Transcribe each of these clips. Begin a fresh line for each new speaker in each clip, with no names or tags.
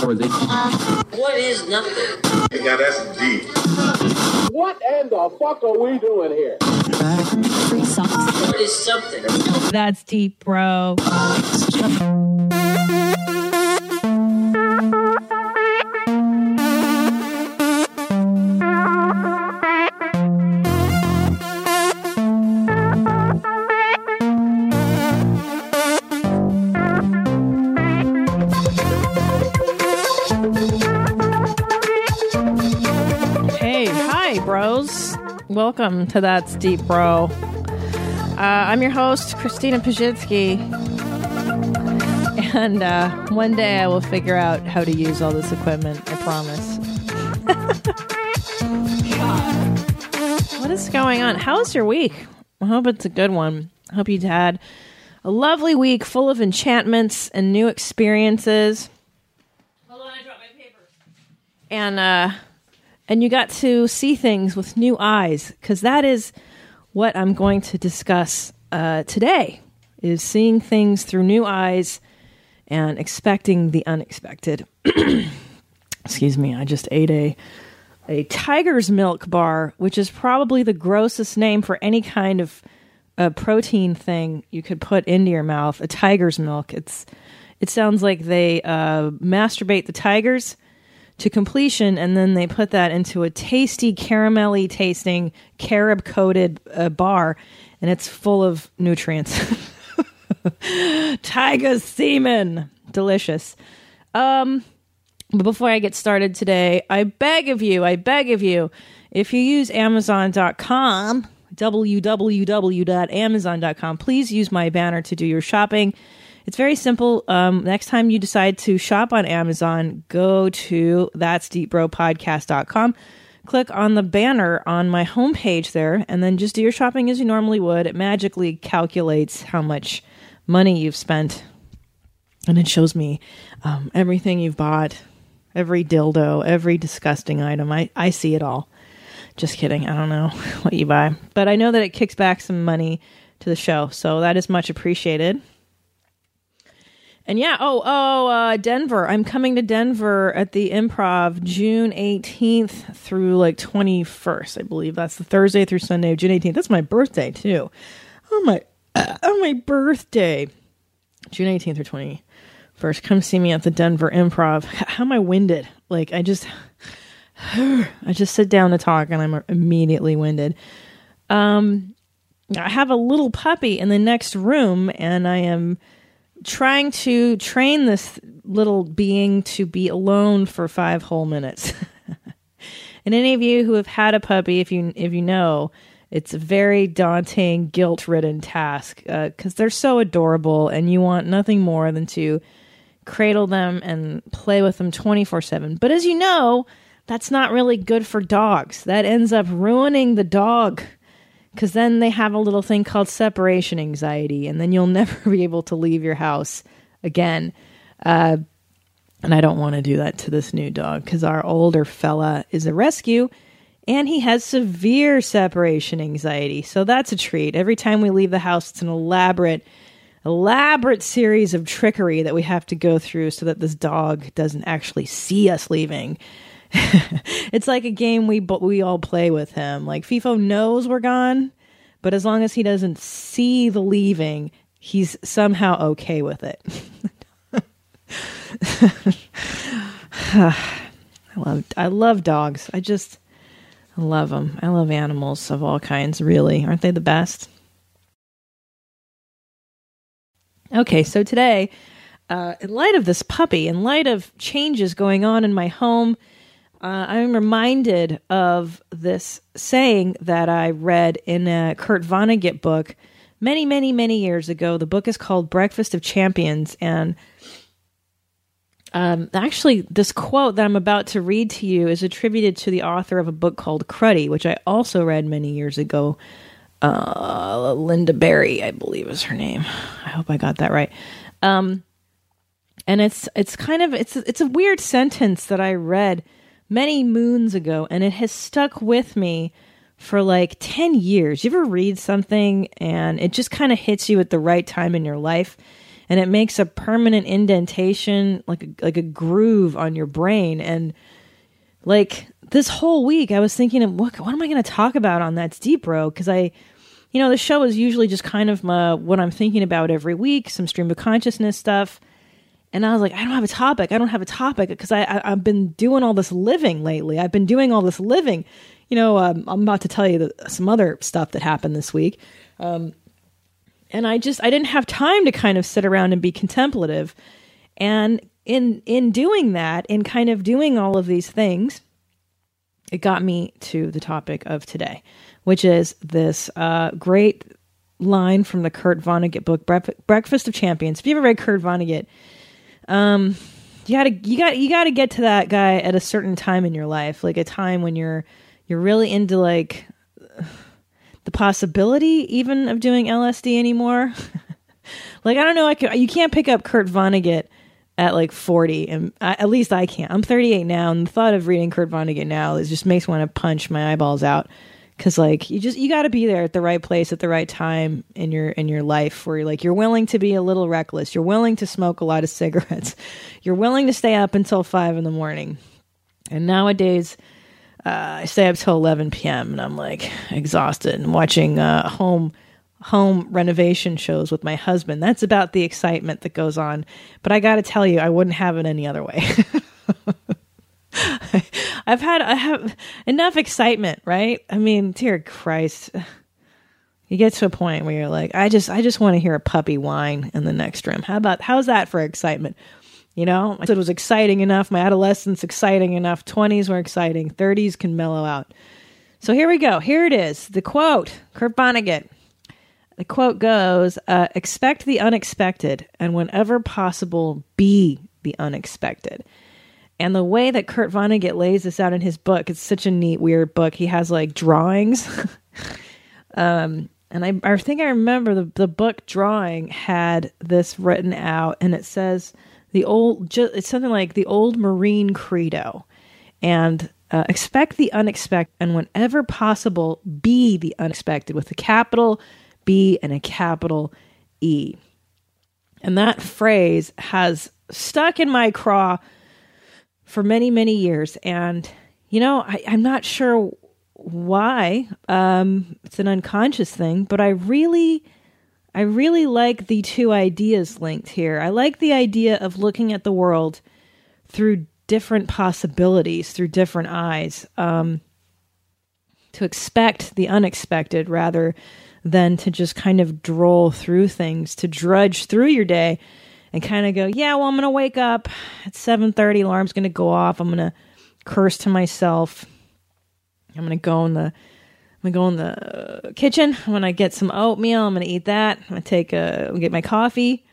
What is nothing?
Yeah, that's deep.
What in the fuck are we doing here?
What is something?
That's deep, bro. Welcome to That's Deep, Bro. Uh, I'm your host, Christina Pazsitzky. And uh, one day I will figure out how to use all this equipment, I promise. what is going on? How's your week? I hope it's a good one. I hope you had a lovely week full of enchantments and new experiences. Hold on, I dropped my paper. And uh, and you got to see things with new eyes because that is what I'm going to discuss uh, today is seeing things through new eyes and expecting the unexpected. Excuse me, I just ate a a tiger's milk bar, which is probably the grossest name for any kind of uh, protein thing you could put into your mouth. A tiger's milk. It's it sounds like they uh, masturbate the tigers to completion, and then they put that into a tasty, caramelly tasting, carob coated uh, bar, and it's full of nutrients. Tiger's semen. Delicious. Um, but before I get started today, I beg of you, I beg of you, if you use Amazon.com, www.amazon.com, please use my banner to do your shopping. It's very simple. Um, next time you decide to shop on Amazon, go to that's deepbropodcast.com. Click on the banner on my homepage there, and then just do your shopping as you normally would. It magically calculates how much money you've spent, and it shows me um, everything you've bought, every dildo, every disgusting item. I, I see it all. Just kidding. I don't know what you buy, but I know that it kicks back some money to the show, so that is much appreciated. And yeah, oh, oh, uh, Denver. I'm coming to Denver at the Improv June 18th through like 21st, I believe. That's the Thursday through Sunday of June 18th. That's my birthday too. Oh my, uh, oh my birthday, June 18th through 21st. Come see me at the Denver Improv. How am I winded? Like I just, I just sit down to talk and I'm immediately winded. Um, I have a little puppy in the next room, and I am trying to train this little being to be alone for five whole minutes. and any of you who have had a puppy, if you if you know, it's a very daunting, guilt-ridden task because uh, they're so adorable, and you want nothing more than to cradle them and play with them twenty four seven. But as you know, that's not really good for dogs. That ends up ruining the dog because then they have a little thing called separation anxiety, and then you'll never be able to leave your house again. Uh, and I don't want to do that to this new dog because our older fella is a rescue and he has severe separation anxiety. So that's a treat. Every time we leave the house, it's an elaborate, elaborate series of trickery that we have to go through so that this dog doesn't actually see us leaving. it's like a game we we all play with him. Like FIFO knows we're gone, but as long as he doesn't see the leaving, he's somehow okay with it. I love I love dogs. I just love them. I love animals of all kinds. Really, aren't they the best? Okay, so today, uh, in light of this puppy, in light of changes going on in my home uh, I'm reminded of this saying that I read in a Kurt Vonnegut book many, many, many years ago. The book is called Breakfast of Champions. And um, actually, this quote that I'm about to read to you is attributed to the author of a book called Cruddy, which I also read many years ago. Uh, Lynda Barry, I believe is her name. I hope I got that right. Um, and it's it's kind of it's it's a weird sentence that I read many moons ago, and it has stuck with me for like 10 years. You ever read something and it just kind of hits you at the right time in your life? and it makes a permanent indentation, like a, like a groove on your brain. And like this whole week, I was thinking what what am I going to talk about on that's deep, bro? Because I, you know, the show is usually just kind of my, what I'm thinking about every week, some stream of consciousness stuff. And I was like, I don't have a topic. I don't have a topic because I, I have been doing all this living lately. I've been doing all this living. You know, um, I'm about to tell you the, some other stuff that happened this week. Um, and I just I didn't have time to kind of sit around and be contemplative. And in in doing that, in kind of doing all of these things, it got me to the topic of today, which is this uh, great line from the Kurt Vonnegut book, Breakfast of Champions. If you ever read Kurt Vonnegut, um, you gotta you got you gotta get to that guy at a certain time in your life, like a time when you're you're really into like the possibility even of doing LSD anymore. like I don't know, I can, you can't pick up Kurt Vonnegut at like 40 and I, at least I can't. I'm 38 now and the thought of reading Kurt Vonnegut now is just makes me want to punch my eyeballs out cuz like you just you got to be there at the right place at the right time in your in your life where you're like you're willing to be a little reckless. You're willing to smoke a lot of cigarettes. You're willing to stay up until 5 in the morning. And nowadays uh, I stay up till 11 p.m. and I'm like exhausted and watching uh, home home renovation shows with my husband. That's about the excitement that goes on. But I got to tell you, I wouldn't have it any other way. I've had I have enough excitement, right? I mean, dear Christ. You get to a point where you're like, I just I just want to hear a puppy whine in the next room. How about how's that for excitement? You know, it was exciting enough. My adolescence exciting enough. 20s were exciting. 30s can mellow out. So here we go. Here it is. The quote, Kurt Vonnegut. The quote goes, uh, expect the unexpected and whenever possible, be the unexpected. And the way that Kurt Vonnegut lays this out in his book, it's such a neat, weird book. He has like drawings. um, and I, I think I remember the, the book drawing had this written out, and it says, the old it's something like the old marine credo and uh, expect the unexpected and whenever possible be the unexpected with a capital b and a capital e and that phrase has stuck in my craw for many many years and you know I, i'm not sure why um, it's an unconscious thing but i really I really like the two ideas linked here. I like the idea of looking at the world through different possibilities, through different eyes, um, to expect the unexpected rather than to just kind of droll through things, to drudge through your day and kind of go, yeah, well, I'm going to wake up at 7:30, alarm's going to go off. I'm going to curse to myself. I'm going to go in the I'm gonna go in the kitchen. When I'm gonna get some oatmeal. I'm gonna eat that. I'm gonna take a get my coffee,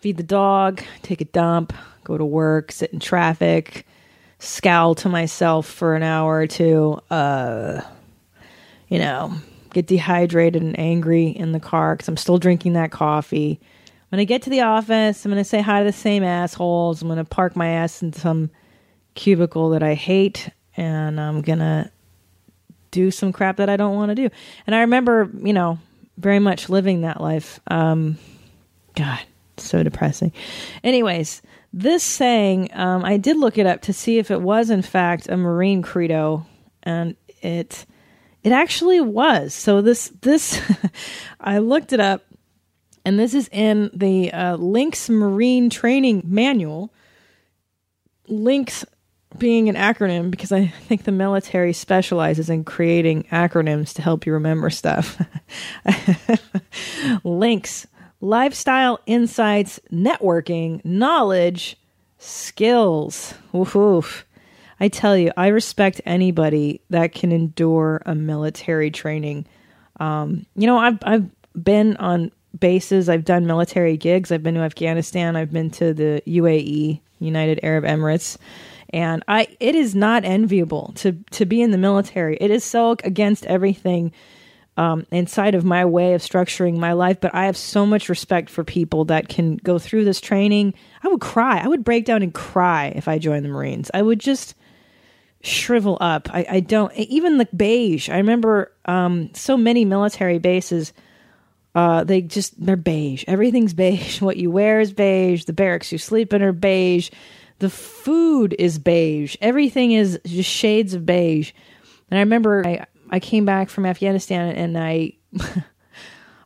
feed the dog, take a dump, go to work, sit in traffic, scowl to myself for an hour or two. Uh, you know, get dehydrated and angry in the car because I'm still drinking that coffee. I'm gonna get to the office. I'm gonna say hi to the same assholes. I'm gonna park my ass in some cubicle that I hate, and I'm gonna do some crap that I don't want to do. And I remember, you know, very much living that life. Um, God, so depressing. Anyways, this saying, um, I did look it up to see if it was in fact a Marine credo, and it it actually was. So this this I looked it up, and this is in the uh, LINKS Marine Training Manual. Lynx being an acronym because I think the military specializes in creating acronyms to help you remember stuff. Links, lifestyle insights, networking, knowledge, skills. Oof, I tell you, I respect anybody that can endure a military training. Um, you know, I've I've been on bases, I've done military gigs, I've been to Afghanistan, I've been to the UAE, United Arab Emirates and I it is not enviable to to be in the military. It is so against everything um, inside of my way of structuring my life. But I have so much respect for people that can go through this training. I would cry. I would break down and cry if I joined the Marines. I would just shrivel up. I, I don't even the beige. I remember um, so many military bases Uh, they just they're beige. Everything's beige. What you wear is beige. The barracks you sleep in are beige. The food is beige. Everything is just shades of beige. And I remember I I came back from Afghanistan and I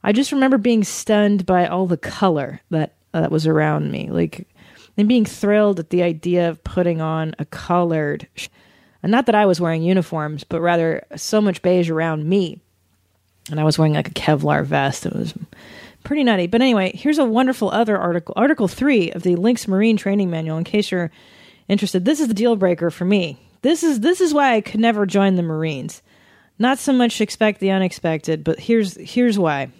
I just remember being stunned by all the color that uh, that was around me. Like and being thrilled at the idea of putting on a colored sh- and not that I was wearing uniforms, but rather so much beige around me and I was wearing like a Kevlar vest. It was pretty nutty. But anyway, here's a wonderful other article, Article 3 of the LINKS Marine Training Manual in case you're interested. This is the deal breaker for me. This is this is why I could never join the Marines. Not so much expect the unexpected, but here's here's why.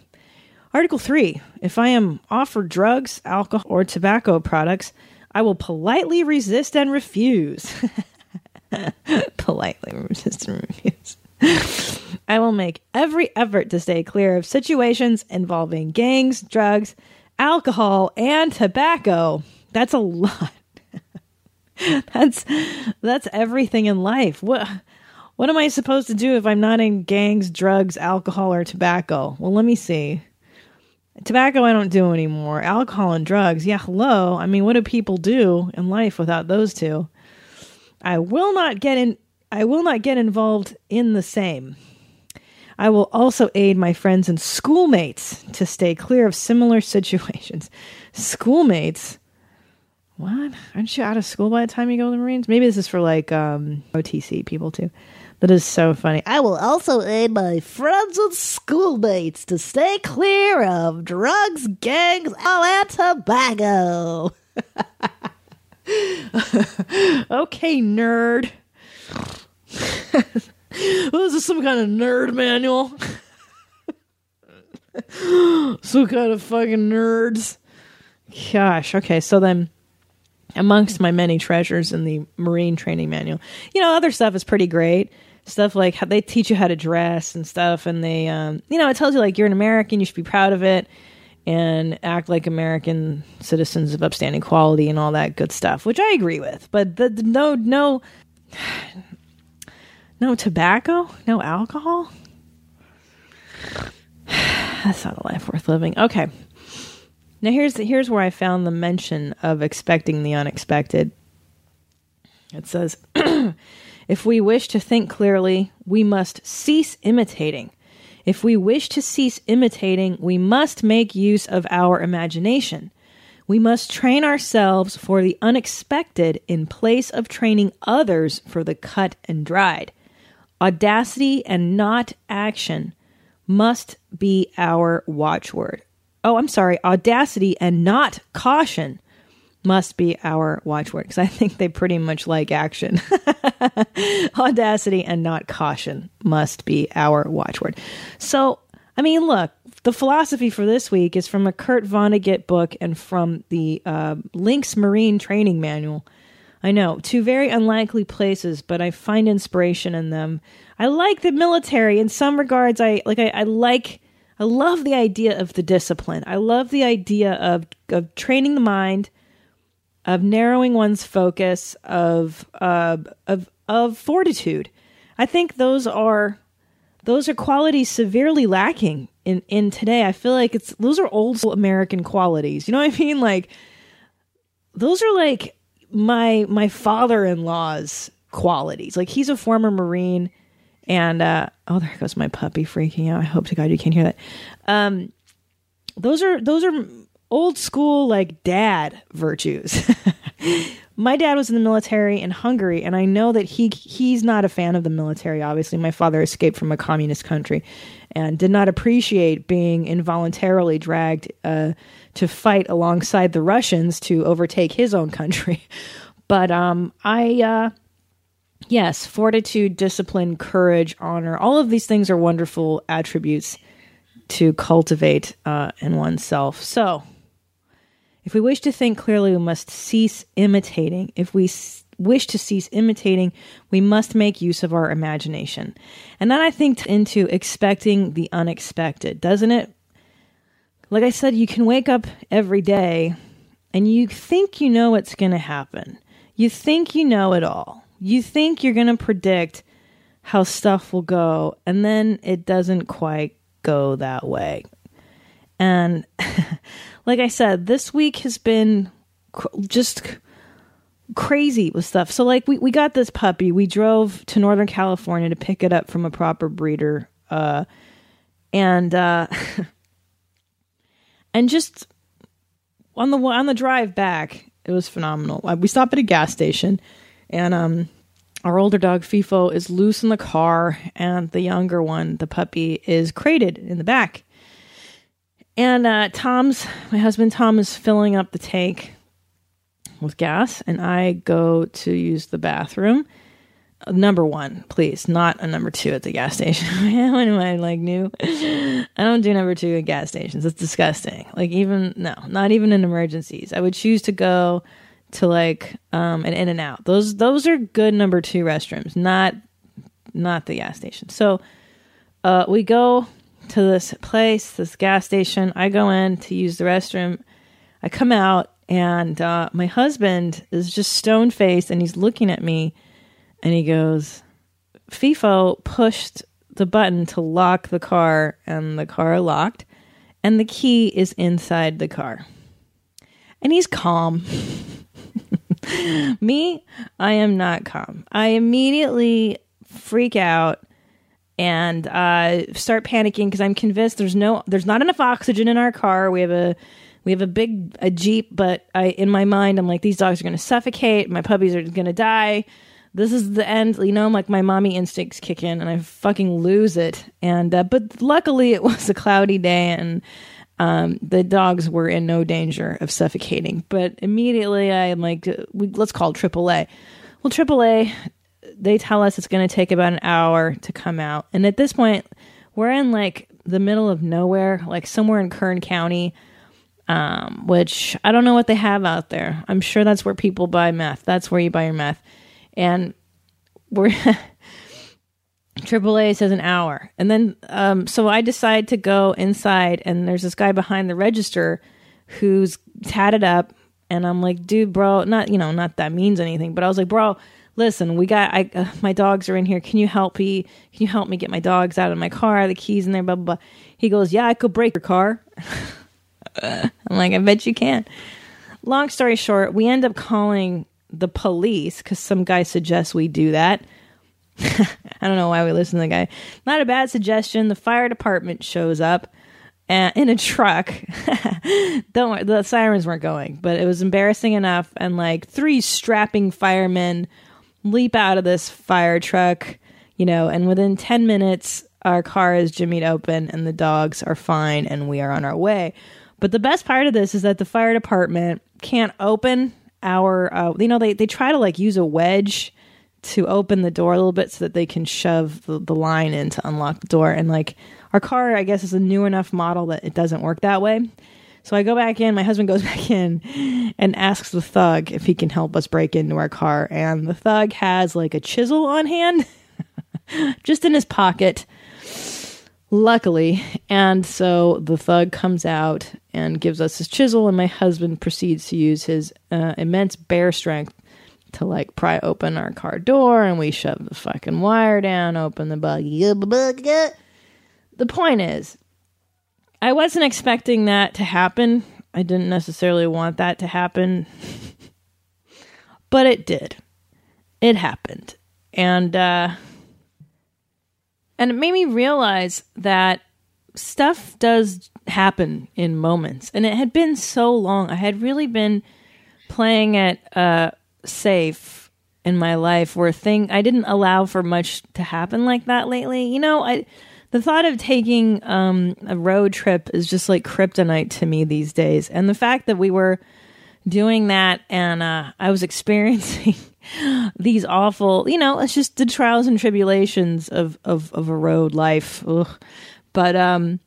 Article 3. If I am offered drugs, alcohol, or tobacco products, I will politely resist and refuse. politely resist and refuse. I will make every effort to stay clear of situations involving gangs, drugs, alcohol, and tobacco. That's a lot. that's that's everything in life. What what am I supposed to do if I'm not in gangs, drugs, alcohol, or tobacco? Well, let me see. Tobacco I don't do anymore. Alcohol and drugs, yeah, hello. I mean, what do people do in life without those two? I will not get in I will not get involved in the same. I will also aid my friends and schoolmates to stay clear of similar situations. Schoolmates? What? Aren't you out of school by the time you go to the Marines? Maybe this is for like um, OTC people too. That is so funny. I will also aid my friends and schoolmates to stay clear of drugs, gangs, all and tobacco. okay, nerd. oh, is some kind of nerd manual? some kind of fucking nerds. Gosh, okay, so then amongst my many treasures in the Marine training manual, you know, other stuff is pretty great. Stuff like how they teach you how to dress and stuff, and they, um, you know, it tells you like you're an American, you should be proud of it, and act like American citizens of upstanding quality and all that good stuff, which I agree with. But the, the no, no, no tobacco? No alcohol? That's not a life worth living. Okay. Now here's here's where I found the mention of expecting the unexpected. It says if we wish to think clearly, we must cease imitating. If we wish to cease imitating, we must make use of our imagination. We must train ourselves for the unexpected in place of training others for the cut and dried. Audacity and not action must be our watchword. Oh, I'm sorry. Audacity and not caution must be our watchword because I think they pretty much like action. Audacity and not caution must be our watchword. So, I mean, look, the philosophy for this week is from a Kurt Vonnegut book and from the uh, LINKS Marine Training Manual. I know, two very unlikely places, but I find inspiration in them. I like the military in some regards. I like. I, I like. I love the idea of the discipline. I love the idea of of training the mind, of narrowing one's focus, of uh, of of fortitude. I think those are those are qualities severely lacking in in today. I feel like it's those are old American qualities. You know what I mean? Like those are like my my father-in-law's qualities. Like he's a former Marine and uh oh there goes my puppy freaking out. I hope to God you can't hear that. Um those are those are old school like dad virtues. my dad was in the military in Hungary and I know that he he's not a fan of the military obviously. My father escaped from a communist country and did not appreciate being involuntarily dragged uh to fight alongside the Russians to overtake his own country. But um, I, uh, yes, fortitude, discipline, courage, honor, all of these things are wonderful attributes to cultivate uh, in oneself. So, if we wish to think clearly, we must cease imitating. If we s- wish to cease imitating, we must make use of our imagination. And that I think into expecting the unexpected, doesn't it? Like I said, you can wake up every day and you think you know what's going to happen. You think you know it all. You think you're going to predict how stuff will go, and then it doesn't quite go that way. And like I said, this week has been cr- just crazy with stuff. So like we, we got this puppy. We drove to Northern California to pick it up from a proper breeder. Uh and uh and just on the on the drive back, it was phenomenal. Uh, We stopped at a gas station and um our older dog FIFO is loose in the car and the younger one, the puppy, is crated in the back. And uh, Tom's, my husband Tom, is filling up the tank with gas, and I go to use the bathroom. Number one, please, not a number two at the gas station. when am I like new? I don't do number two at gas stations. It's disgusting. Like even no, not even in emergencies. I would choose to go to like um an in and out. Those those are good number two restrooms, not not the gas station. So uh, we go to this place, this gas station. I go in to use the restroom. I come out, and uh, my husband is just stone faced, and he's looking at me, and he goes, "FIFO pushed the button to lock the car, and the car locked, and the key is inside the car." And he's calm. Me, I am not calm. I immediately freak out and uh, start panicking because I'm convinced there's no, there's not enough oxygen in our car. We have a, we have a big a jeep, but I, in my mind, I'm like, these dogs are going to suffocate. My puppies are going to die. This is the end. You know, like my mommy instincts kick in, and I fucking lose it. And uh, but luckily, it was a cloudy day, and um, the dogs were in no danger of suffocating. But immediately, I'm like, we, let's call AAA. Well, AAA, they tell us it's going to take about an hour to come out. And at this point, we're in like the middle of nowhere, like somewhere in Kern County, um, which I don't know what they have out there. I'm sure that's where people buy meth. That's where you buy your meth. And we're. AAA says an hour. And then, um, so I decide to go inside, and there's this guy behind the register who's tatted up. And I'm like, dude, bro, not, you know, not that means anything, but I was like, bro, listen, we got, I, uh, my dogs are in here. Can you help me? Can you help me get my dogs out of my car? The keys in there, blah, blah, blah. He goes, yeah, I could break your car. I'm like, I bet you can. Long story short, we end up calling the police because some guy suggests we do that. I don't know why we listen to the guy. Not a bad suggestion. The fire department shows up in a truck. don't worry, the sirens weren't going, but it was embarrassing enough. And like three strapping firemen leap out of this fire truck, you know, and within 10 minutes, our car is jimmied open and the dogs are fine and we are on our way. But the best part of this is that the fire department can't open our, uh, you know, they, they try to like use a wedge to open the door a little bit so that they can shove the, the line in to unlock the door. And like our car, I guess, is a new enough model that it doesn't work that way. So I go back in, my husband goes back in and asks the thug if he can help us break into our car. And the thug has like a chisel on hand, just in his pocket, luckily. And so the thug comes out and gives us his chisel, and my husband proceeds to use his uh, immense bear strength to like pry open our car door and we shove the fucking wire down, open the buggy. The point is, I wasn't expecting that to happen. I didn't necessarily want that to happen, but it did. It happened. And, uh, and it made me realize that stuff does happen in moments. And it had been so long. I had really been playing it, uh, safe in my life where thing I didn't allow for much to happen like that lately. You know, I the thought of taking um, a road trip is just like kryptonite to me these days, and the fact that we were doing that and uh, I was experiencing these awful, you know, it's just the trials and tribulations of of, of a road life. Ugh. But um,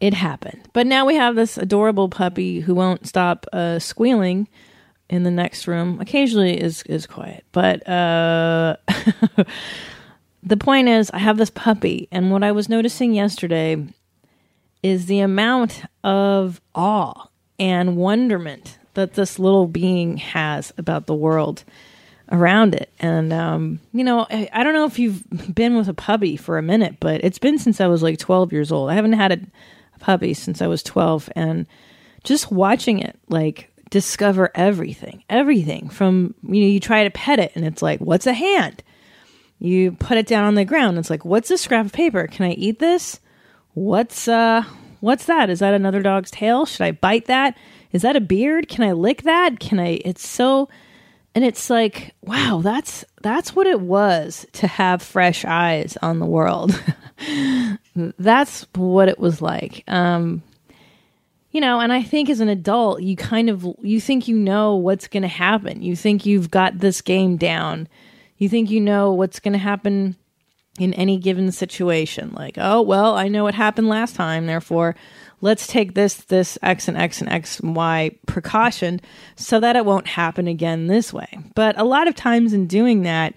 it happened. But now we have this adorable puppy who won't stop uh, squealing in the next room occasionally is is quiet but uh the point is i have this puppy and what i was noticing yesterday is the amount of awe and wonderment that this little being has about the world around it and um you know I, I don't know if you've been with a puppy for a minute but it's been since i was like 12 years old i haven't had a, puppy since I was 12 and just watching it like discover everything, everything from, you know, you try to pet it and it's like, what's a hand? You put it down on the ground. It's like, what's a scrap of paper? Can I eat this? What's, uh, what's that? Is that another dog's tail? Should I bite that? Is that a beard? Can I lick that? Can I, it's so, and it's like, wow, that's, that's what it was to have fresh eyes on the world. that's what it was like. Um, you know and i think as an adult you kind of you think you know what's going to happen you think you've got this game down you think you know what's going to happen in any given situation like oh well i know what happened last time therefore let's take this this x and x and x and y precaution so that it won't happen again this way but a lot of times in doing that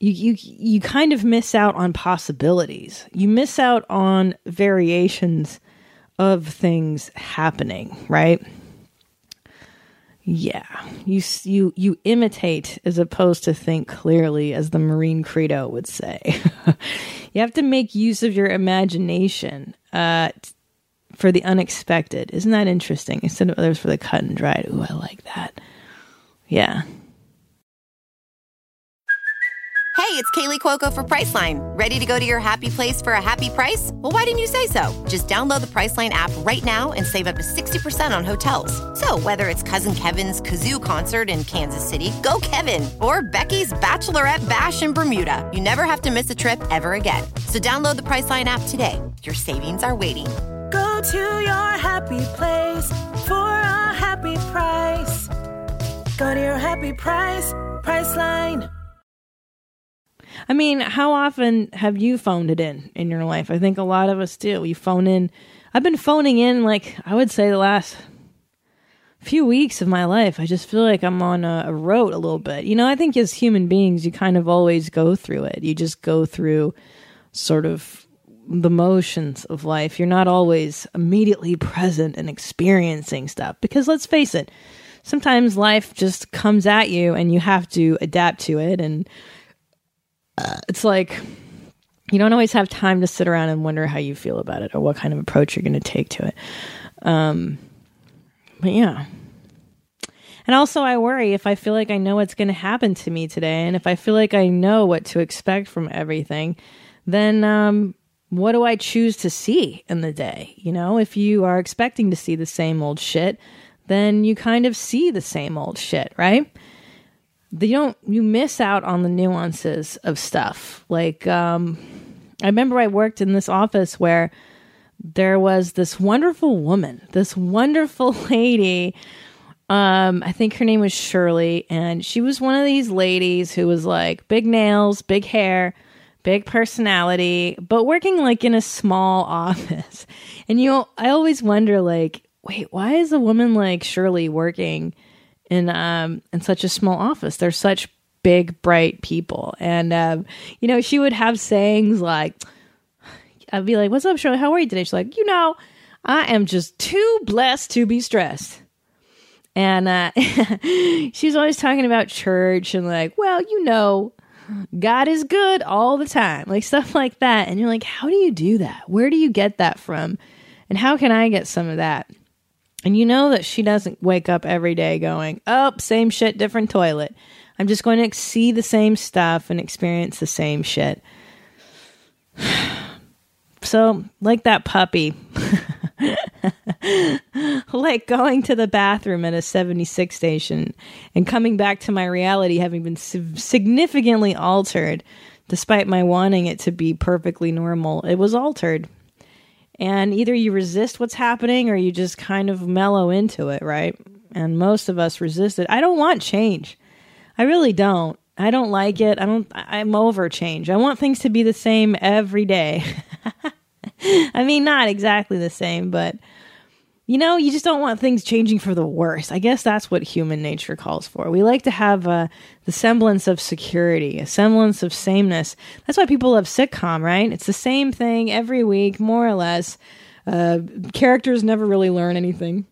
you you you kind of miss out on possibilities you miss out on variations of things happening, right? Yeah, you you you imitate as opposed to think clearly, as the Marine Credo would say. you have to make use of your imagination uh, for the unexpected. Isn't that interesting? Instead of others for the cut and dried. Ooh, I like that. Yeah,
Hey, it's Kaley Cuoco for Priceline. Ready to go to your happy place for a happy price? Well, why didn't you say so? Just download the Priceline app right now and save up to 60% on hotels. So, whether it's Cousin Kevin's Kazoo concert in Kansas City, go Kevin, or Becky's Bachelorette Bash in Bermuda, you never have to miss a trip ever again. So, download the Priceline app today. Your savings are waiting.
Go to your happy place for a happy price. Go to your happy price, Priceline.
I mean, how often have you phoned it in in your life? I think a lot of us do. You phone in. I've been phoning in like I would say the last few weeks of my life. I just feel like I'm on a, a road a little bit. You know, I think as human beings, you kind of always go through it. You just go through sort of the motions of life. You're not always immediately present and experiencing stuff because let's face it, sometimes life just comes at you and you have to adapt to it and it's like you don't always have time to sit around and wonder how you feel about it or what kind of approach you're going to take to it. Um, but yeah. And also, I worry if I feel like I know what's going to happen to me today, and if I feel like I know what to expect from everything, then um, what do I choose to see in the day? You know, if you are expecting to see the same old shit, then you kind of see the same old shit, right? you don't you miss out on the nuances of stuff like um i remember i worked in this office where there was this wonderful woman this wonderful lady um i think her name was shirley and she was one of these ladies who was like big nails big hair big personality but working like in a small office and you i always wonder like wait why is a woman like shirley working in um in such a small office. They're such big, bright people, and um, you know, she would have sayings like, "I'd be like, what's up, Shirley? How are you today?" She's like, "You know, I am just too blessed to be stressed." And uh, she's always talking about church and like, well, you know, God is good all the time, like stuff like that. And you're like, how do you do that? Where do you get that from? And how can I get some of that? And you know that she doesn't wake up every day going, oh, same shit, different toilet. I'm just going to see the same stuff and experience the same shit. So, like that puppy, like going to the bathroom at a 76 station and coming back to my reality having been significantly altered despite my wanting it to be perfectly normal. It was altered and either you resist what's happening or you just kind of mellow into it, right? And most of us resist it. I don't want change. I really don't. I don't like it. I don't I'm over change. I want things to be the same every day. I mean, not exactly the same, but you know, you just don't want things changing for the worse. I guess that's what human nature calls for. We like to have uh, the semblance of security, a semblance of sameness. That's why people love sitcom, right? It's the same thing every week, more or less. Uh, characters never really learn anything,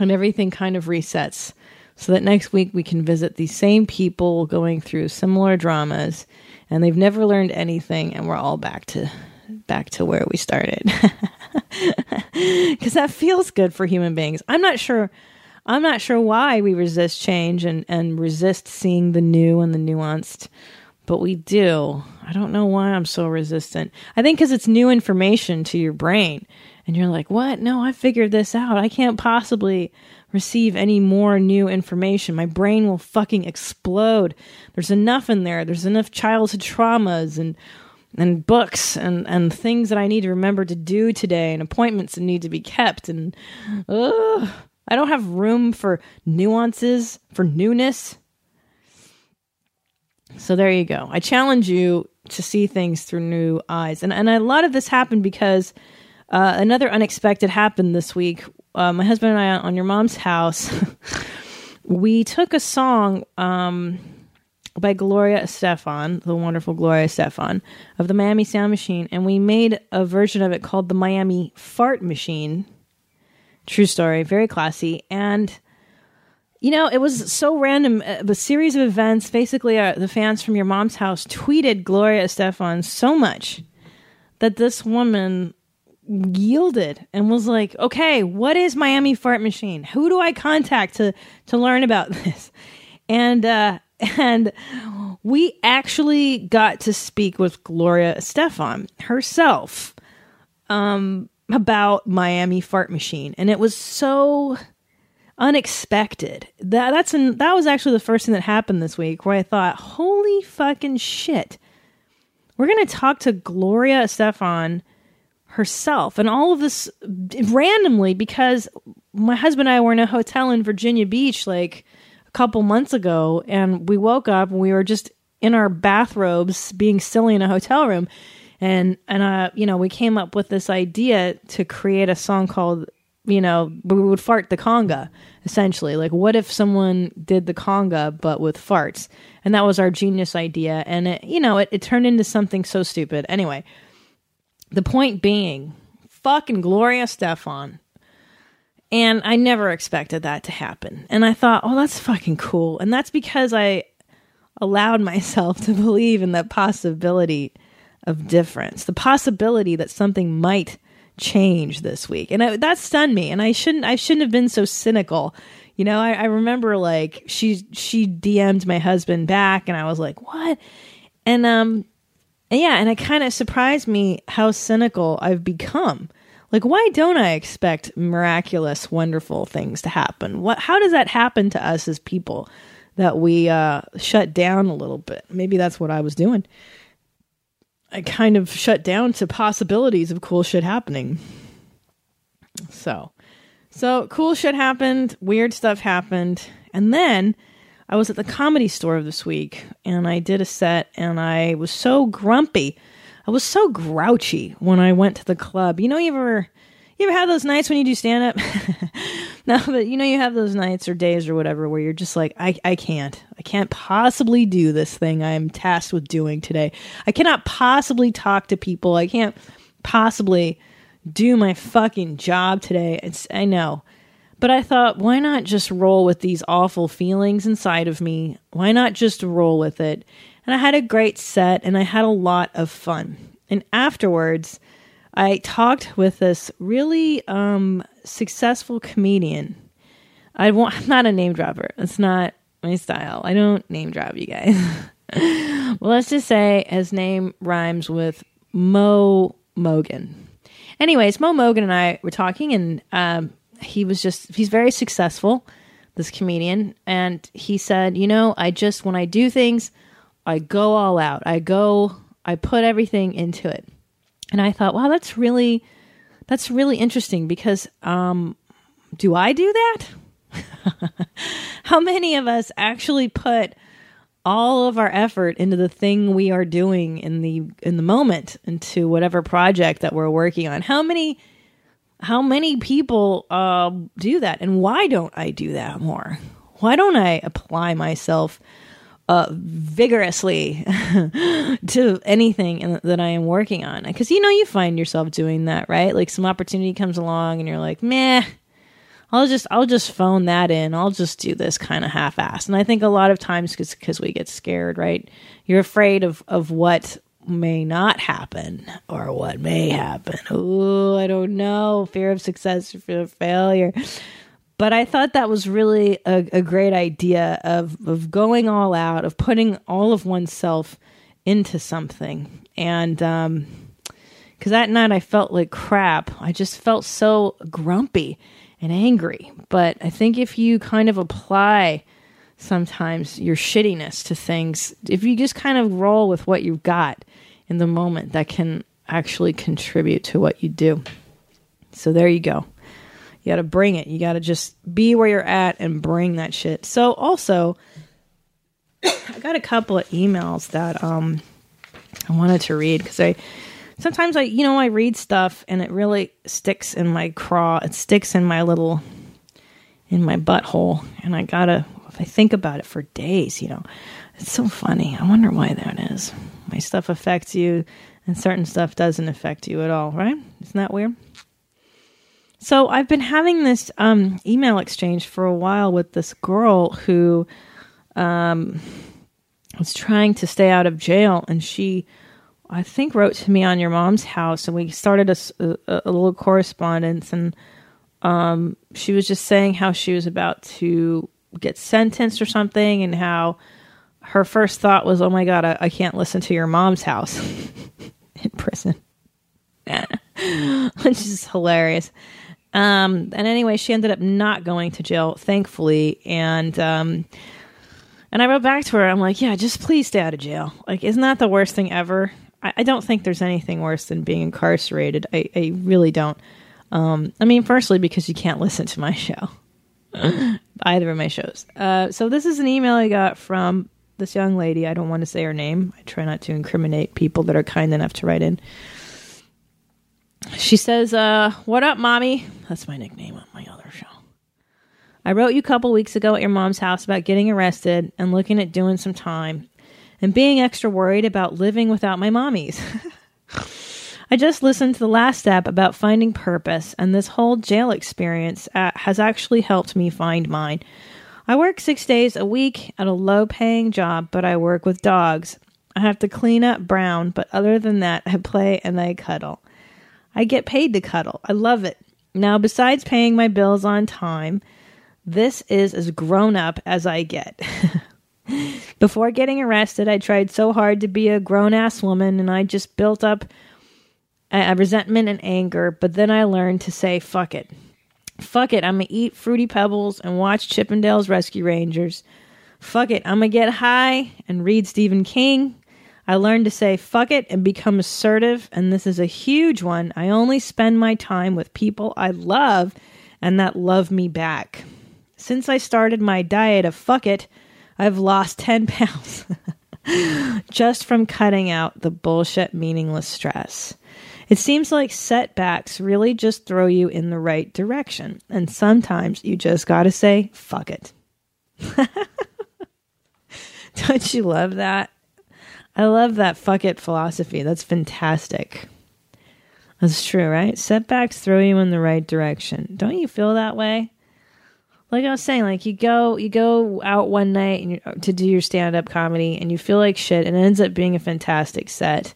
and everything kind of resets. So that next week we can visit these same people going through similar dramas, and they've never learned anything, and we're all back to back to where we started. because that feels good for human beings. I'm not sure. I'm not sure why we resist change and, and resist seeing the new and the nuanced, but we do. I don't know why I'm so resistant. I think because it's new information to your brain. And you're like, what? No, I figured this out. I can't possibly receive any more new information. My brain will fucking explode. There's enough in there. There's enough childhood traumas and and books and and things that I need to remember to do today and appointments that need to be kept and ugh, I don't have room for nuances, for newness. So there you go. I challenge you to see things through new eyes. And and a lot of this happened because uh, another unexpected happened this week. Uh, my husband and I on your mom's house, we took a song um, by Gloria Estefan, the wonderful Gloria Estefan of the Miami Sound Machine, and we made a version of it called the Miami Fart Machine. True story, very classy. And, you know, it was so random. Uh, A series of events, basically, uh, the fans from your mom's house tweeted Gloria Estefan so much that this woman yielded and was like, "Okay, what is Miami Fart Machine? Who do I contact to to learn about this?" And uh, and we actually got to speak with Gloria Estefan herself um, about Miami Fart Machine, and it was so unexpected. That that's an, that was actually the first thing that happened this week where I thought, "Holy fucking shit!" We're gonna talk to Gloria Estefan herself, and all of this randomly because my husband and I were in a hotel in Virginia Beach like a couple months ago, and we woke up and we were just in our bathrobes being silly in a hotel room. And and uh you know we came up with this idea to create a song called you know we would fart the conga essentially. Like what if someone did the conga but with farts? And that was our genius idea. And it you know it, it turned into something so stupid. Anyway the point being fucking Gloria Estefan and i never expected that to happen and i thought oh that's fucking cool and that's because i allowed myself to believe in the possibility of difference, the possibility that something might change this week, and I, that stunned me. And I shouldn't, I shouldn't have been so cynical. You know, I, I remember like she she DM'd my husband back, and I was like, what? And um, and yeah, and it kind of surprised me how cynical I've become. Like, why don't I expect miraculous, wonderful things to happen? What? How does that happen to us as people? that we uh, shut down a little bit. Maybe that's what I was doing. I kind of shut down to possibilities of cool shit happening. So, so cool shit happened, weird stuff happened, and then I was at the comedy store this week and I did a set and I was so grumpy. I was so grouchy when I went to the club. You know, you ever you ever have those nights when you do stand up? no, but you know, you have those nights or days or whatever where you're just like, I, I can't. I can't possibly do this thing I'm tasked with doing today. I cannot possibly talk to people. I can't possibly do my fucking job today. It's, I know. But I thought, why not just roll with these awful feelings inside of me? Why not just roll with it? And I had a great set and I had a lot of fun. And afterwards, I talked with this really um, successful comedian. I want, I'm not a name dropper. It's not my style. I don't name drop you guys. well, let's just say his name rhymes with Mo Mogan. Anyways, Mo Mogan and I were talking, and um, he was just, he's very successful, this comedian. And he said, You know, I just, when I do things, I go all out. I go, I put everything into it. And I thought, wow, that's really that's really interesting because um do I do that? How many of us actually put all of our effort into the thing we are doing in the in the moment into whatever project that we're working on? How many how many people uh, do that and why don't I do that more? Why don't I apply myself uh, vigorously to anything in, that I am working on. Because you know, you find yourself doing that, right? Like some opportunity comes along, and you're like, "Meh, I'll just I'll just phone that in. I'll just do this kind of half-ass." And I think a lot of times because we get scared, right? You're afraid of of what may not happen or what may happen. Oh, I don't know. Fear of success, fear of failure. But I thought that was really a, a great idea of, of going all out, of putting all of oneself into something. And um, because that night I felt like crap. I just felt so grumpy and angry. But I think if you kind of apply sometimes your shittiness to things, if you just kind of roll with what you've got in the moment, that can actually contribute to what you do. So there you go. You got to bring it. You got to just be where you're at and bring that shit. So also, I got a couple of emails that um I wanted to read because I sometimes I you know I read stuff and it really sticks in my craw. It sticks in my little in my butthole, and I gotta if I think about it for days. You know, it's so funny. I wonder why that is. My stuff affects you, and certain stuff doesn't affect you at all. Right? Isn't that weird? So I've been having this um, email exchange for a while with this girl who um, was trying to stay out of jail, and she, I think, wrote to me on your mom's house, and we started a, a, a little correspondence, and um, she was just saying how she was about to get sentenced or something, and how her first thought was, "Oh my god, I, I can't listen to your mom's house in prison," which is hilarious. Um, and anyway, she ended up not going to jail, thankfully, and um, and I wrote back to her. I'm like, yeah, just please stay out of jail. Like, isn't that the worst thing ever? I, I don't think there's anything worse than being incarcerated. I, I really don't. Um, I mean, firstly, because you can't listen to my show, either of my shows. Uh, so this is an email I got from this young lady. I don't want to say her name. I try not to incriminate people that are kind enough to write in. She says, uh, What up, mommy? That's my nickname on my other show. I wrote you a couple weeks ago at your mom's house about getting arrested and looking at doing some time and being extra worried about living without my mommies. I just listened to the last step about finding purpose, and this whole jail experience uh, has actually helped me find mine. I work six days a week at a low paying job, but I work with dogs. I have to clean up Brown, but other than that, I play and I cuddle. I get paid to cuddle. I love it. Now, besides paying my bills on time, this is as grown up as I get. Before getting arrested, I tried so hard to be a grown ass woman and I just built up a, a resentment and anger, but then I learned to say, fuck it. Fuck it, I'm gonna eat Fruity Pebbles and watch Chippendales Rescue Rangers. Fuck it, I'm gonna get high and read Stephen King. I learned to say fuck it and become assertive, and this is a huge one. I only spend my time with people I love and that love me back. Since I started my diet of fuck it, I've lost 10 pounds just from cutting out the bullshit, meaningless stress. It seems like setbacks really just throw you in the right direction, and sometimes you just gotta say, fuck it. Don't you love that? I love that fuck it philosophy. That's fantastic. That's true, right? Setbacks throw you in the right direction. Don't you feel that way? Like I was saying, like you go you go out one night and you, to do your stand up comedy and you feel like shit and it ends up being a fantastic set.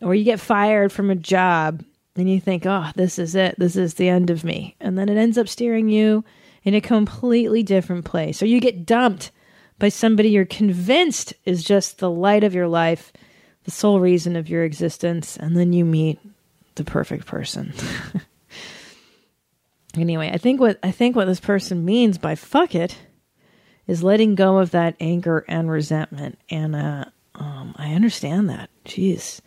Or you get fired from a job and you think, "Oh, this is it. This is the end of me." And then it ends up steering you in a completely different place. Or you get dumped by somebody you're convinced is just the light of your life, the sole reason of your existence, and then you meet the perfect person. anyway, I think what I think what this person means by fuck it is letting go of that anger and resentment. And uh, um, I understand that. Jeez.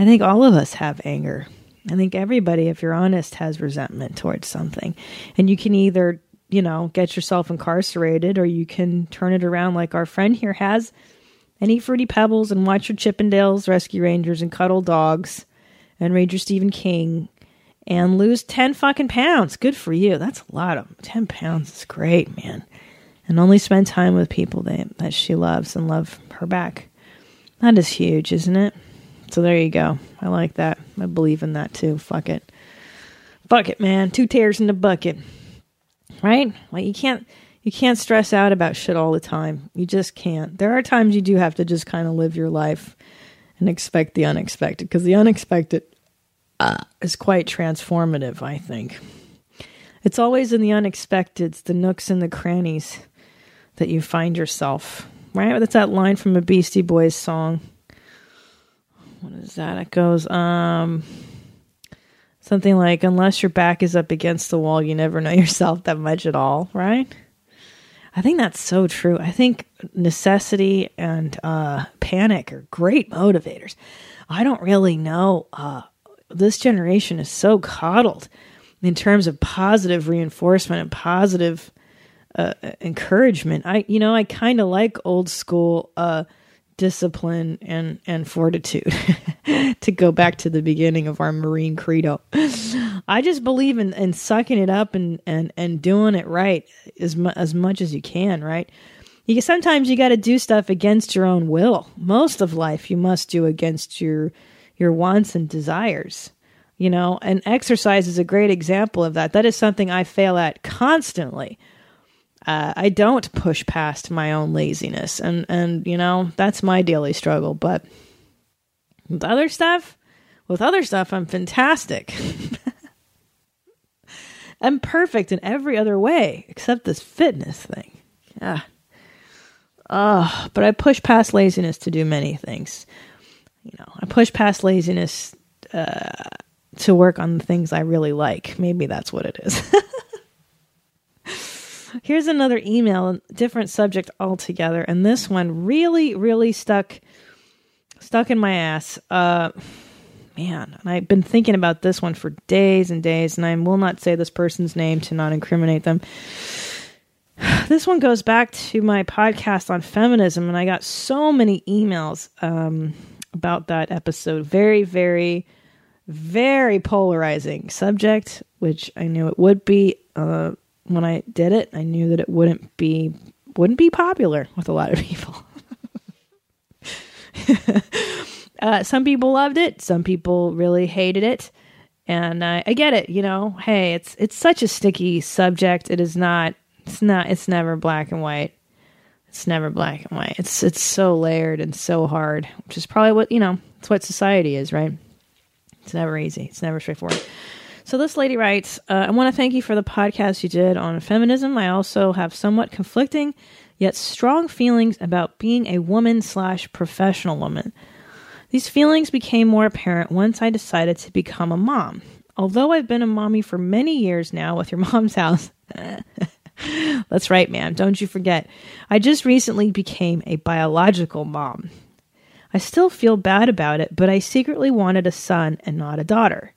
I think all of us have anger. I think everybody, if you're honest, has resentment towards something. And you can either, you know, get yourself incarcerated or you can turn it around like our friend here has and eat fruity pebbles and watch your Chippendales Rescue Rangers and cuddle dogs and read your Stephen King and lose 10 fucking pounds. Good for you. That's a lot of 10 pounds is great, man. And only spend time with people that, that she loves and love her back. That is huge, isn't it? So there you go. I like that. I believe in that too. Fuck it. Fuck it, man. Two tears in the bucket. Right? Like you can't you can't stress out about shit all the time. You just can't. There are times you do have to just kind of live your life and expect the unexpected because the unexpected uh, is quite transformative, I think. It's always in the unexpected, the nooks and the crannies that you find yourself, right? That's that line from a Beastie Boys song. What is that? It goes, um, something like, unless your back is up against the wall, you never know yourself that much at all, right? I think that's so true. I think necessity and uh, panic are great motivators. I don't really know. Uh, this generation is so coddled in terms of positive reinforcement and positive uh, encouragement. I, you know, I kind of like old school uh, discipline and and fortitude. to go back to the beginning of our Marine credo, I just believe in, in sucking it up and and and doing it right as mu- as much as you can. Right. You sometimes you got to do stuff against your own will. Most of life you must do against your your wants and desires you know and exercise is a great example of that that is something i fail at constantly uh, i don't push past my own laziness and and you know that's my daily struggle but with other stuff with other stuff i'm fantastic i'm perfect in every other way except this fitness thing yeah uh, but i push past laziness to do many things you know i push past laziness uh, to work on the things I really like. Maybe that's what it is. Here's another email, different subject altogether, and this one really, really stuck stuck in my ass. Uh man, and I've been thinking about this one for days and days, and I will not say this person's name to not incriminate them. This one goes back to my podcast on feminism, and I got so many emails um, about that episode. Very, very very polarizing subject, which I knew it would be uh, when I did it. I knew that it wouldn't be wouldn't be popular with a lot of people. uh, some people loved it, some people really hated it, and uh, I get it. You know, hey, it's it's such a sticky subject. It is not. It's not. It's never black and white. It's never black and white. It's it's so layered and so hard, which is probably what you know. It's what society is, right? It's never easy. It's never straightforward. So this lady writes, uh, I want to thank you for the podcast you did on feminism. I also have somewhat conflicting yet strong feelings about being a woman slash professional woman. These feelings became more apparent once I decided to become a mom. Although I've been a mommy for many years now with your mom's house. That's right, ma'am. Don't you forget. I just recently became a biological mom. I still feel bad about it, but I secretly wanted a son and not a daughter.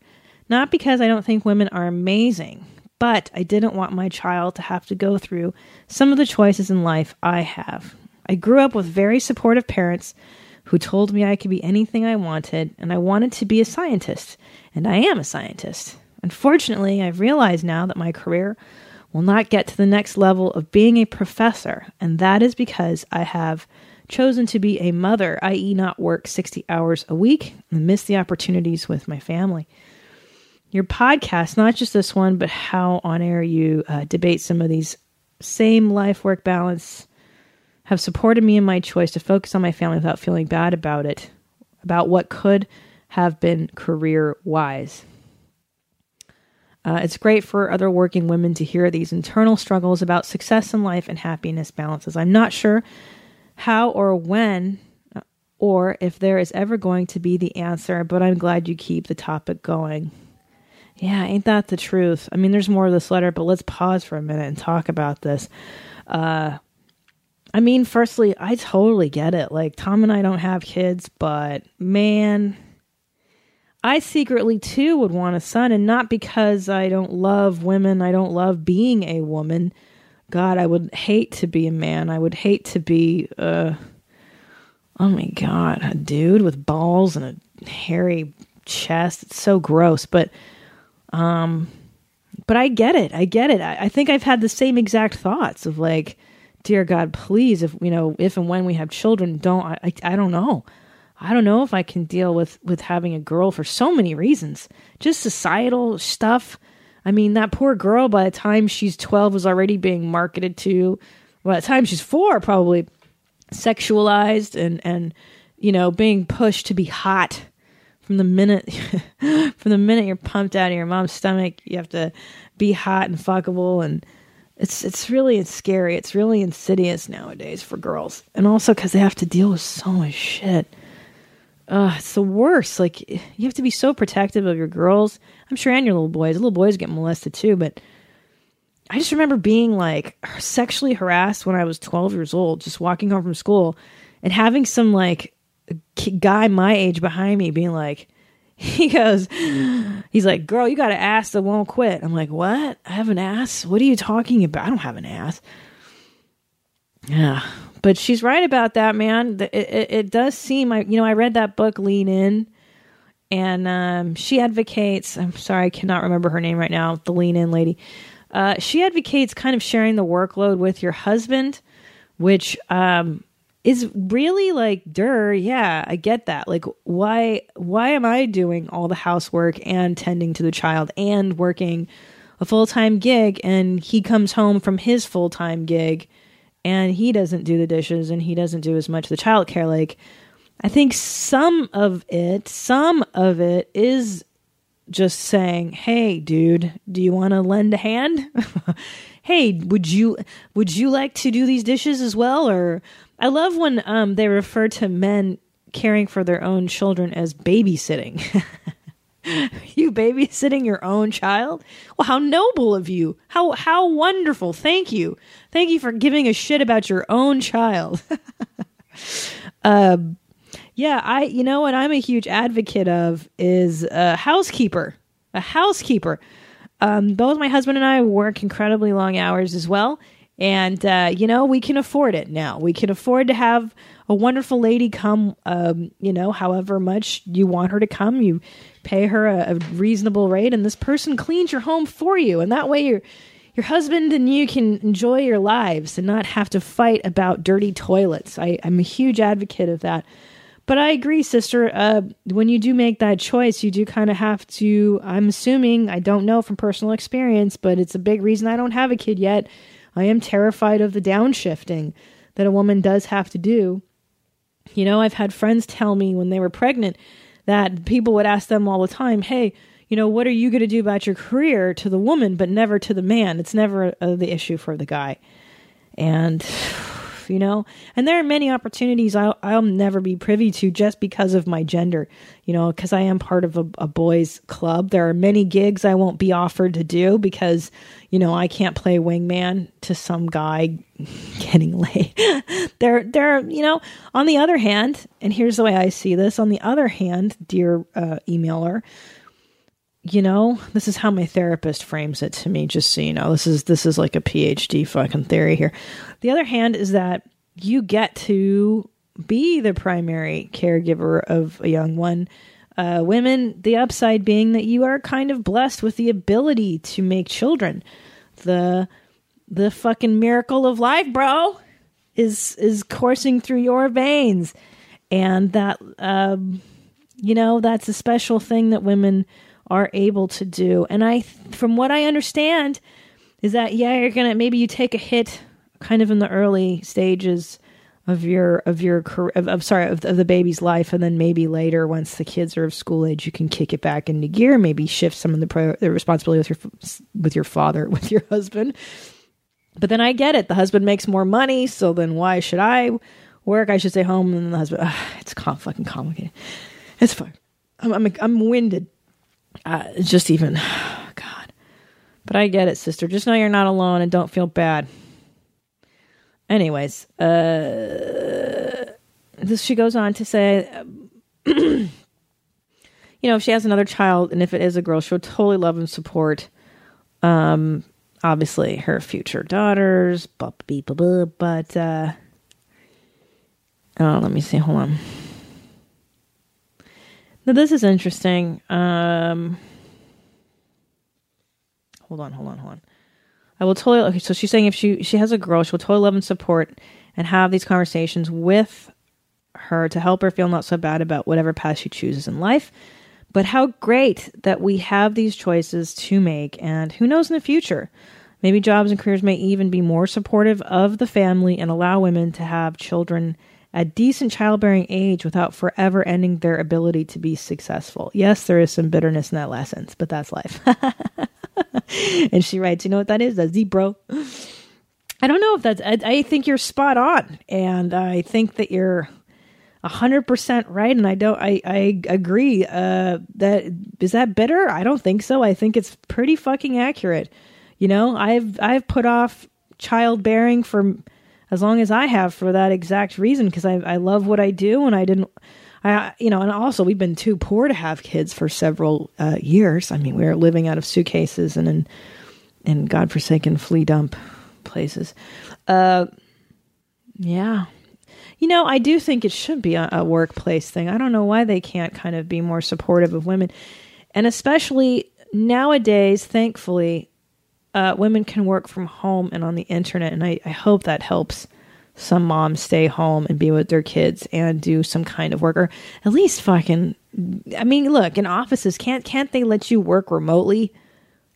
Not because I don't think women are amazing, but I didn't want my child to have to go through some of the choices in life I have. I grew up with very supportive parents who told me I could be anything I wanted, and I wanted to be a scientist, and I am a scientist. Unfortunately, I've realized now that my career will not get to the next level of being a professor, and that is because I have chosen to be a mother, i.e., not work 60 hours a week and miss the opportunities with my family. Your podcast, not just this one, but how on air you uh, debate some of these same life work balance, have supported me in my choice to focus on my family without feeling bad about it, about what could have been career wise. Uh, it's great for other working women to hear these internal struggles about success in life and happiness balances. I'm not sure how or when or if there is ever going to be the answer, but I'm glad you keep the topic going. Yeah, ain't that the truth? I mean, there's more of this letter, but let's pause for a minute and talk about this. Uh, I mean, firstly, I totally get it. Like, Tom and I don't have kids, but man, I secretly too would want a son, and not because I don't love women, I don't love being a woman. God, I would hate to be a man. I would hate to be uh oh my god, a dude with balls and a hairy chest. It's so gross, but um but I get it. I get it. I, I think I've had the same exact thoughts of like, dear God, please, if you know, if and when we have children, don't I, I, I don't know. I don't know if I can deal with with having a girl for so many reasons. Just societal stuff I mean, that poor girl, by the time she's 12, was already being marketed to, by the time she's four, probably sexualized and, and, you know, being pushed to be hot from the minute from the minute you're pumped out of your mom's stomach, you have to be hot and fuckable and it's it's really it's scary. It's really insidious nowadays for girls. And also cuz they have to deal with so much shit. Uh, it's the worst. Like you have to be so protective of your girls. I'm sure and your little boys. Little boys get molested too, but I just remember being like sexually harassed when I was 12 years old, just walking home from school and having some like guy my age behind me being like, he goes, he's like, girl, you got an ass that won't quit. I'm like, what? I have an ass? What are you talking about? I don't have an ass. Yeah, but she's right about that, man. It, it, it does seem, I, you know, I read that book, Lean In, and um, she advocates. I'm sorry, I cannot remember her name right now. The Lean In lady. Uh, she advocates kind of sharing the workload with your husband, which um, is really like der yeah i get that. Like why why am i doing all the housework and tending to the child and working a full-time gig and he comes home from his full-time gig and he doesn't do the dishes and he doesn't do as much the child care like i think some of it some of it is just saying hey dude do you want to lend a hand? Hey would you would you like to do these dishes as well or I love when um, they refer to men caring for their own children as babysitting. you babysitting your own child? Well, how noble of you. How how wonderful. Thank you. Thank you for giving a shit about your own child. um yeah, I you know what I'm a huge advocate of is a housekeeper. A housekeeper. Um both my husband and I work incredibly long hours as well and, uh, you know, we can afford it now. We can afford to have a wonderful lady come, um, you know, however much you want her to come. You pay her a, a reasonable rate, and this person cleans your home for you. And that way, your your husband and you can enjoy your lives and not have to fight about dirty toilets. I, I'm a huge advocate of that. But I agree, sister. Uh, when you do make that choice, you do kind of have to. I'm assuming, I don't know from personal experience, but it's a big reason I don't have a kid yet I am terrified of the downshifting that a woman does have to do. You know, I've had friends tell me when they were pregnant that people would ask them all the time, hey, you know, what are you going to do about your career to the woman, but never to the man? It's never uh, the issue for the guy. And you know? And there are many opportunities I'll, I'll never be privy to just because of my gender, you know, because I am part of a, a boys' club. There are many gigs I won't be offered to do because, you know, I can't play wingman to some guy getting laid. there, there, you know, on the other hand, and here's the way I see this on the other hand, dear uh, emailer, you know this is how my therapist frames it to me just so you know this is this is like a phd fucking theory here the other hand is that you get to be the primary caregiver of a young one. Uh, women the upside being that you are kind of blessed with the ability to make children. The the fucking miracle of life bro is is coursing through your veins. And that um you know that's a special thing that women are able to do. And I, from what I understand, is that yeah, you're gonna maybe you take a hit kind of in the early stages of your of your career of, of sorry of, of, the baby's life. And then maybe later once the kids are of school age you can kick it back into gear maybe shift some of the, pro, the responsibility with your with your father with your husband. But then i get it. The husband makes more money so then why should i work? I should stay home. And the husband ugh, it's fucking complicated. It's fine. I'm, I'm i'm winded. Uh, just even, God. But I get it, sister. Just know you're not alone and don't feel bad. Anyways, uh, this she goes on to say, you know, if she has another child and if it is a girl, she'll totally love and support. Um, obviously her future daughters, but uh, oh, let me see. Hold on. Now this is interesting. Um, hold on, hold on, hold on. I will totally. Okay, so she's saying if she she has a girl, she'll totally love and support and have these conversations with her to help her feel not so bad about whatever path she chooses in life. But how great that we have these choices to make, and who knows in the future? Maybe jobs and careers may even be more supportive of the family and allow women to have children at decent childbearing age without forever ending their ability to be successful. Yes, there is some bitterness in that lessons, but that's life. and she writes, you know what that is? A zebra. I don't know if that's, I, I think you're spot on. And I think that you're a hundred percent right. And I don't, I, I agree. Uh, that is that bitter? I don't think so. I think it's pretty fucking accurate. You know, I've, I've put off childbearing for as long as I have for that exact reason because I, I love what I do and I didn't, I, you know, and also we've been too poor to have kids for several uh, years. I mean, we were living out of suitcases and in, in godforsaken flea dump places. Uh, yeah. You know, I do think it should be a, a workplace thing. I don't know why they can't kind of be more supportive of women. And especially nowadays, thankfully, uh, women can work from home and on the internet. And I, I hope that helps some moms stay home and be with their kids and do some kind of work or at least fucking I mean look in offices can't can't they let you work remotely?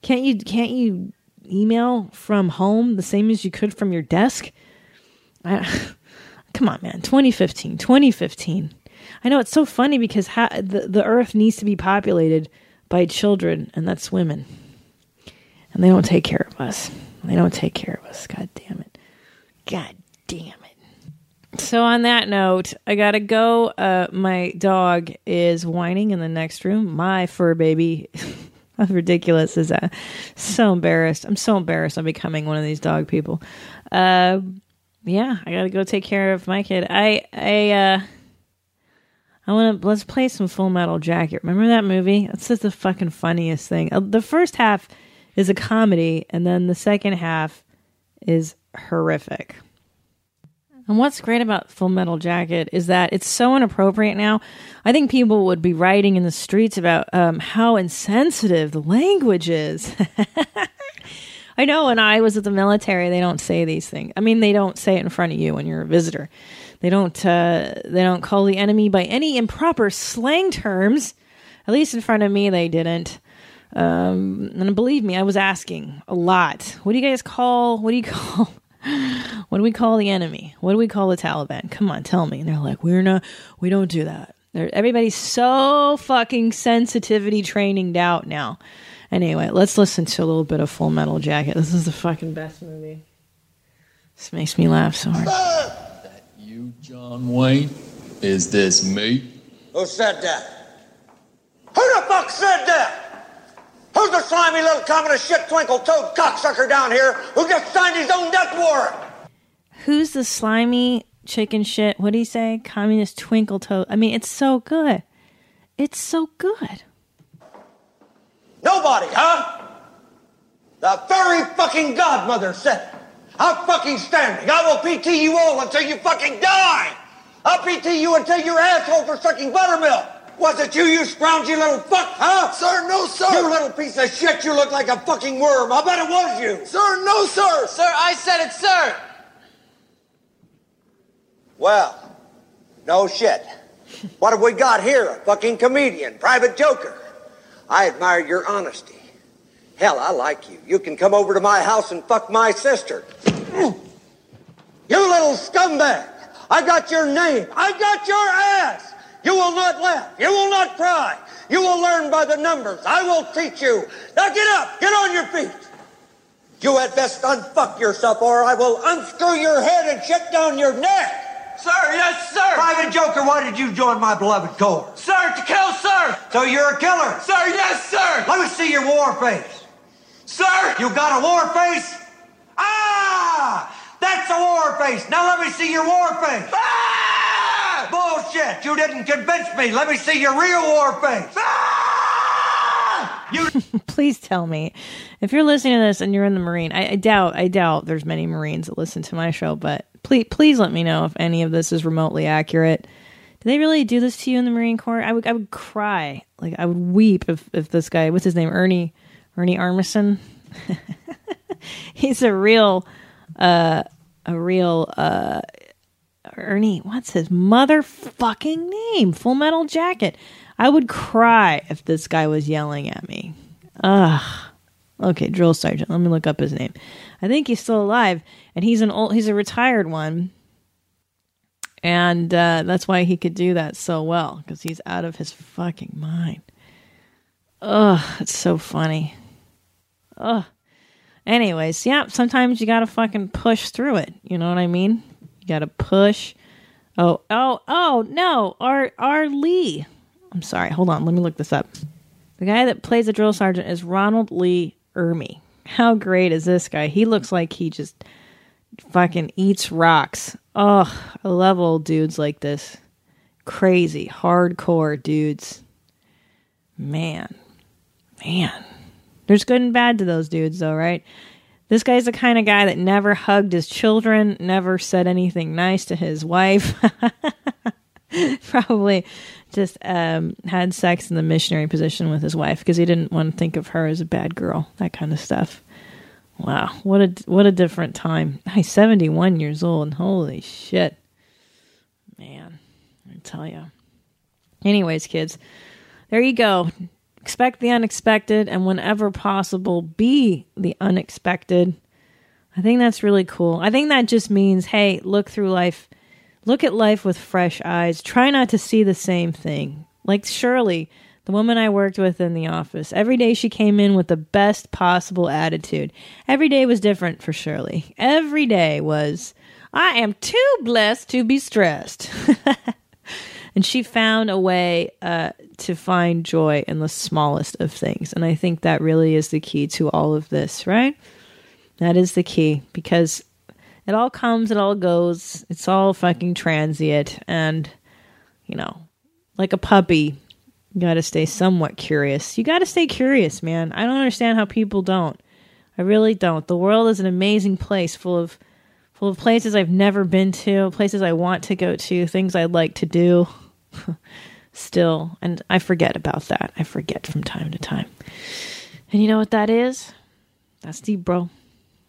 Can't you can't you email from home the same as you could from your desk? I, come on man 2015 2015 I know it's so funny because ha- the the earth needs to be populated by children and that's women. And they don't take care of us. They don't take care of us. God damn it. God damn it. So on that note, I gotta go. Uh, my dog is whining in the next room. My fur baby. How ridiculous is that? So embarrassed. I'm so embarrassed. I'm becoming one of these dog people. Uh, yeah, I gotta go take care of my kid. I I uh, I want to let's play some Full Metal Jacket. Remember that movie? That's just the fucking funniest thing. Uh, the first half is a comedy, and then the second half is horrific. And what's great about Full Metal Jacket is that it's so inappropriate now. I think people would be writing in the streets about um, how insensitive the language is. I know when I was at the military, they don't say these things. I mean, they don't say it in front of you when you're a visitor. They don't. Uh, they don't call the enemy by any improper slang terms. At least in front of me, they didn't. Um, and believe me, I was asking a lot. What do you guys call? What do you call? what do we call the enemy? What do we call the Taliban? Come on, tell me. And they're like, we're not, we don't do that. They're, everybody's so fucking sensitivity training out now. Anyway, let's listen to a little bit of Full Metal Jacket. This is the fucking best movie. This makes me laugh so hard.
That You, John Wayne? Is this me?
Who said that? Who the fuck said that? Who's the slimy little communist shit twinkle toed cocksucker down here who just signed his own death warrant?
Who's the slimy chicken shit? What do you say? Communist twinkle toe. I mean, it's so good. It's so good.
Nobody, huh? The very fucking godmother said it. I'm fucking standing. I will PT you all until you fucking die. I'll PT you until your asshole for sucking buttermilk. Was it you, you scroungy little fuck, huh?
Sir, no, sir.
You little piece of shit, you look like a fucking worm. I bet it was you.
Sir, no, sir.
Sir, I said it, sir.
Well, no shit. What have we got here? A fucking comedian, private joker. I admire your honesty. Hell, I like you. You can come over to my house and fuck my sister. You little scumbag. I got your name. I got your ass. You will not laugh. You will not cry. You will learn by the numbers. I will teach you. Now get up. Get on your feet. You had best unfuck yourself or I will unscrew your head and shut down your neck.
Sir, yes, sir.
Private Joker, why did you join my beloved corps?
Sir, to kill, sir.
So you're a killer.
Sir, yes, sir.
Let me see your war face.
Sir.
You got a war face? Ah! That's a war face. Now let me see your war face.
Ah!
Bullshit. You didn't convince me. Let me see your real war face.
Ah!
You
Please tell me if you're listening to this and you're in the Marine. I, I doubt. I doubt there's many Marines that listen to my show, but please, please let me know if any of this is remotely accurate. Do they really do this to you in the Marine Corps? I would, I would cry. Like I would weep if, if this guy, what's his name, Ernie, Ernie Armisen. He's a real, uh, a real, uh, Ernie. What's his motherfucking name? Full Metal Jacket. I would cry if this guy was yelling at me. Ugh. Okay, drill sergeant. Let me look up his name. I think he's still alive, and he's an old. He's a retired one. And uh, that's why he could do that so well because he's out of his fucking mind. Ugh, it's so funny. Ugh. Anyways, yeah, sometimes you gotta fucking push through it. You know what I mean? You gotta push. Oh, oh, oh, no. R. R. Lee. I'm sorry. Hold on. Let me look this up. The guy that plays the drill sergeant is Ronald Lee Ermey. How great is this guy? He looks like he just fucking eats rocks. Oh, I love old dudes like this. Crazy, hardcore dudes. Man. Man. There's good and bad to those dudes, though, right? This guy's the kind of guy that never hugged his children, never said anything nice to his wife. Probably just um, had sex in the missionary position with his wife because he didn't want to think of her as a bad girl. That kind of stuff. Wow, what a what a different time. Seventy one years old. Holy shit, man! I tell you. Anyways, kids, there you go. Expect the unexpected, and whenever possible, be the unexpected. I think that's really cool. I think that just means, hey, look through life, look at life with fresh eyes. Try not to see the same thing. Like Shirley, the woman I worked with in the office, every day she came in with the best possible attitude. Every day was different for Shirley. Every day was, I am too blessed to be stressed. and she found a way uh, to find joy in the smallest of things. And I think that really is the key to all of this, right? That is the key because it all comes, it all goes, it's all fucking transient. And, you know, like a puppy, you got to stay somewhat curious. You got to stay curious, man. I don't understand how people don't. I really don't. The world is an amazing place full of full of places I've never been to, places I want to go to, things I'd like to do. Still, and I forget about that. I forget from time to time. And you know what that is? That's deep, bro.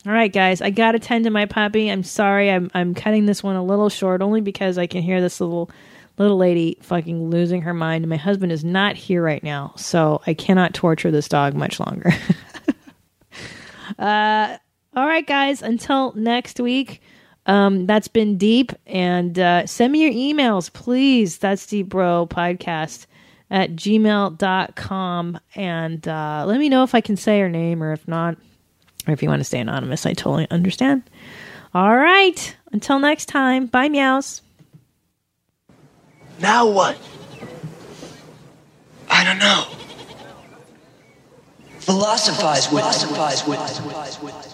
All right, guys, I got to tend to my puppy. I'm sorry. I'm I'm cutting this one a little short only because I can hear this little little lady fucking losing her mind my husband is not here right now. So I cannot torture this dog much longer. uh all right, guys, until next week. Um, that's been deep. And uh, send me your emails, please. That's deep bro podcast at gmail.com. And uh, let me know if I can say your name or if not, or if you want to stay anonymous. I totally understand. All right. Until next time. Bye, meows.
Now what? I don't know.
Philosophize with Philosophize with
Yeah,